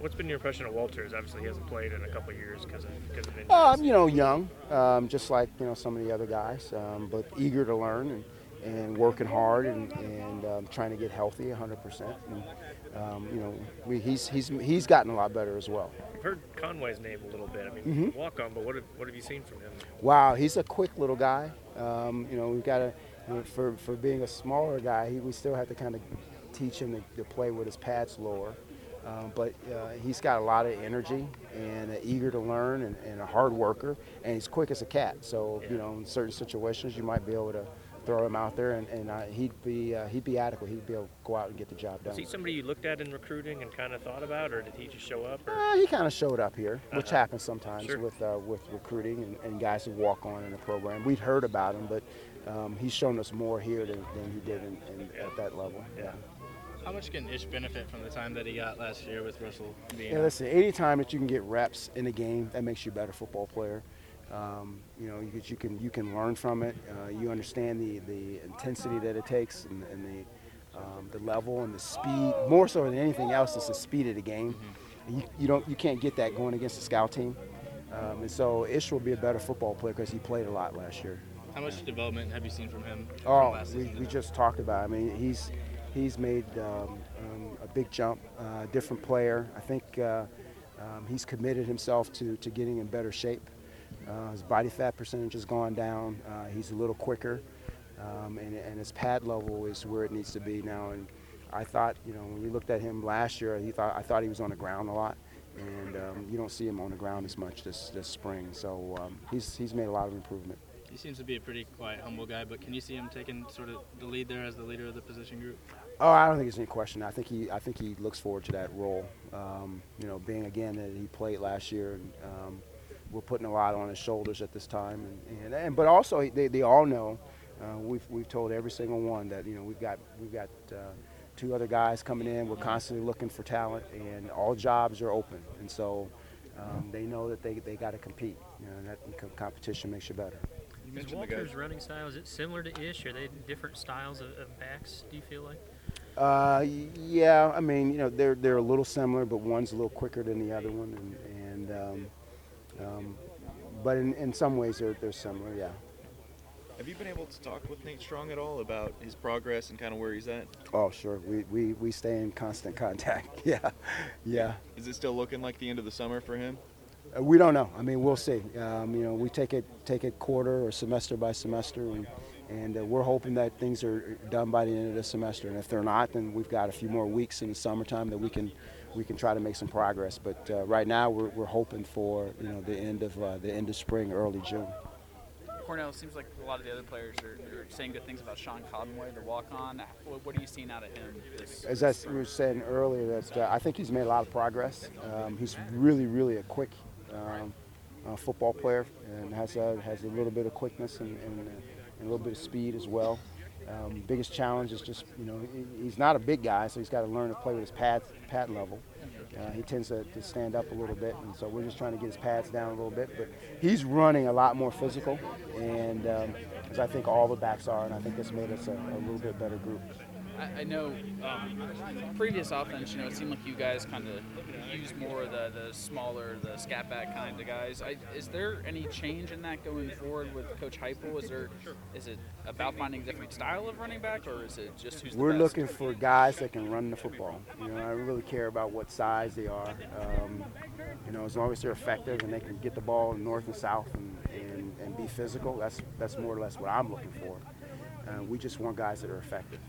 What's been your impression of Walters? Obviously, he hasn't played in a couple of years because of because of injuries. Um, you know, young, um, just like you know some of the other guys, um, but eager to learn and, and working hard and, and um, trying to get healthy 100%. And, um, you know, we, he's he's he's gotten a lot better as well. I've heard Conway's name a little bit. I mean, Mhm. walk on, but what have, what have you seen from him? Wow, he's a quick little guy. Um, you know, we've got to for for being a smaller guy, he, we still have to kind of teach him to, to play with his pads lower. Um, but uh, he's got a lot of energy and uh, eager to learn and, and a hard worker, and he's quick as a cat. So you know, in certain situations, you might be able to throw him out there, and, and uh, he'd be uh, he'd be adequate. He'd be able to go out and get the job done. Is he somebody you looked at in recruiting and kind of thought about, or did he just show up? Or? Uh, he kind of showed up here, which Uh-huh. happens sometimes Sure. with uh, with recruiting and, and guys who walk on in the program. We'd heard about him, but um, he's shown us more here than, than he did in, in, at that level. Yeah. How much can Ish benefit from the time that he got last year with Russell being Yeah, listen, anytime that you can get reps in a game, that makes you a better football player. Um, you know, you, you can you can learn from it. Uh, you understand the, the intensity that it takes and, and the um, the level and the speed. More so than anything else, it's the speed of the game. And you, you don't you can't get that going against a scout team. Um, and so Ish will be a better football player because he played a lot last year. How much development have you seen from him from Oh, last we, we just talked about. It. I mean, he's he's made um, um, a big jump. Uh, different player. I think uh, um, he's committed himself to to getting in better shape. Uh, his body fat percentage has gone down. Uh, he's a little quicker, um, and, and his pad level is where it needs to be now. And I thought, you know, when we looked at him last year, he thought I thought he was on the ground a lot, and um, you don't see him on the ground as much this this spring. So um, he's he's made a lot of improvement. He seems to be a pretty quiet, humble guy, but can you see him taking sort of the lead there as the leader of the position group? Oh, I don't think there's any question. I think he, I think he looks forward to that role. Um, you know, being again that he played last year, and um, we're putting a lot on his shoulders at this time. And, and, and but also they, they all know. Uh, we've we've told every single one that you know we've got we've got uh, two other guys coming in. We're constantly looking for talent, and all jobs are open. And so um, they know that they they got to compete. You know, and that co- competition makes you better. Is mentioned the guy- Walter's running style is it similar to Ish? Are they different styles of, of backs? Do you feel like? Uh, yeah, I mean, you know, they're they're a little similar, but one's a little quicker than the other one, and, and um, um, but in, in some ways they're they're similar. Yeah. Have you been able to talk with Nate Strong at all about his progress and kind of where he's at? Oh, sure. We, we we stay in constant contact. Yeah, yeah. Is it still looking like the end of the summer for him? Uh, we don't know. I mean, we'll see. Um, you know, we take it take it quarter or semester by semester, and and uh, we're hoping that things are done by the end of the semester. And if they're not, then we've got a few more weeks in the summertime that we can we can try to make some progress. But uh, right now, we're, we're hoping for you know the end of uh, the end of spring, early June. Cornell, seems like a lot of the other players are, are saying good things about Sean Conway, the walk-on. What, what are you seeing out of him? This, As I we were saying earlier, that uh, I think he's made a lot of progress. Um, he's really, really a quick um, uh, football player and has a, has a little bit of quickness and, and, and a little bit of speed as well. Um, biggest challenge is just, you know, he, he's not a big guy, so he's got to learn to play with his pad, pad level. Uh, he tends to, to stand up a little bit, and so we're just trying to get his pads down a little bit. But he's running a lot more physical, and um, as I think all the backs are, and I think that's made us a, a little bit better group. I, I know um, previous offense, you know, it seemed like you guys kind of use more of the, the smaller, the scat back kind of guys. I, is there any change in that going forward with Coach Heupel? Is there is it about finding a different style of running back, or is it just who's We're looking for guys that can run the football. You know, I don't really care about what size they are. Um, you know, as long as they're effective and they can get the ball north and south and, and, and be physical, that's that's more or less what I'm looking for. Uh, we just want guys that are effective.